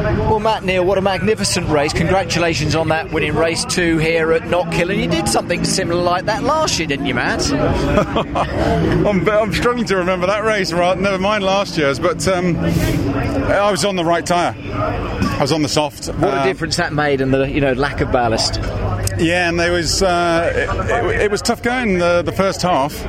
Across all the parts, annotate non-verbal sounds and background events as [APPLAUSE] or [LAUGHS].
Well, Matt Neal, what a magnificent race. Congratulations on that winning race two here at Knockhill. And you did something similar like that last year, didn't you, Matt? [LAUGHS] I'm, I'm, struggling to remember that race, right? Never mind last year's, but um, I was on the right tyre. I was on the soft. What a uh, difference that made and the you know lack of ballast. Yeah, and there was uh, it, it, was tough going the, the first half.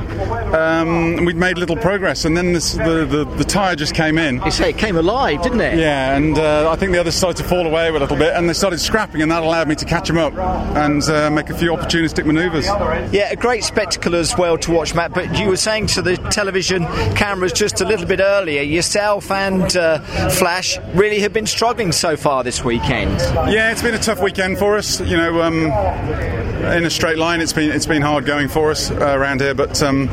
Um, we'd made little progress, and then this, the, the, the tyre just came in. You say it came alive, didn't it? Yeah, and uh, I think the others started to fall away a little bit, and they started scrapping, and that allowed me to catch them up and uh, make a few opportunistic manoeuvres. Yeah, a great spectacle as well to watch, Matt. But you were saying to the television cameras just a little bit earlier, yourself and uh, Flash really have been struggling so far this weekend. Yeah, it's been a tough weekend for us. You know. Um, in a straight line. It's been it's been hard going for us uh, around here, but um,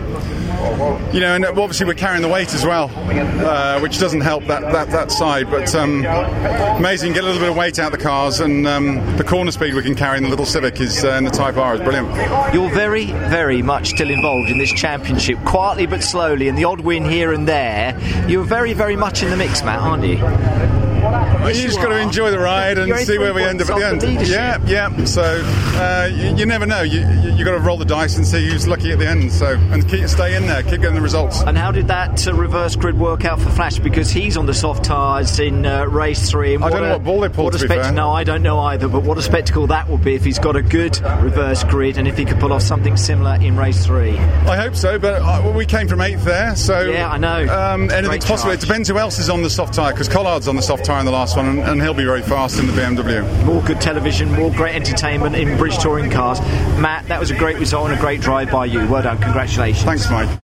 you know, and obviously we're carrying the weight as well, uh, which doesn't help that that, that side. But um, amazing, get a little bit of weight out of the cars, and um, the corner speed we can carry in the little Civic is uh, in the Type R is brilliant. You're very, very much still involved in this championship, quietly but slowly, and the odd win here and there. You're very, very much in the mix, Matt, aren't you? Well, you just got to enjoy the ride and see where we end up at the end. The yeah, yeah. So uh, you, you, never know. You you got to roll the dice and see who's lucky at the end. So and keep stay in there, keep getting the results. And how did that uh, reverse grid work out for Flash? Because he's on the soft tyres in uh, race three. I don't know what ball they pulled. What a spect- no, I don't know either. But what a spectacle that would be if he's got a good reverse grid and if he could pull off something similar in race three. I hope so. But uh, we came from eighth there, so yeah, I know. Um, anything's possible. It depends who else is on the soft tyre because Collard's on the soft in the last one, and, and he'll be very fast in the BMW. More good television, more great entertainment in British touring cars. Matt, that was a great result and a great drive by you. Well done. Congratulations. Thanks, Mike.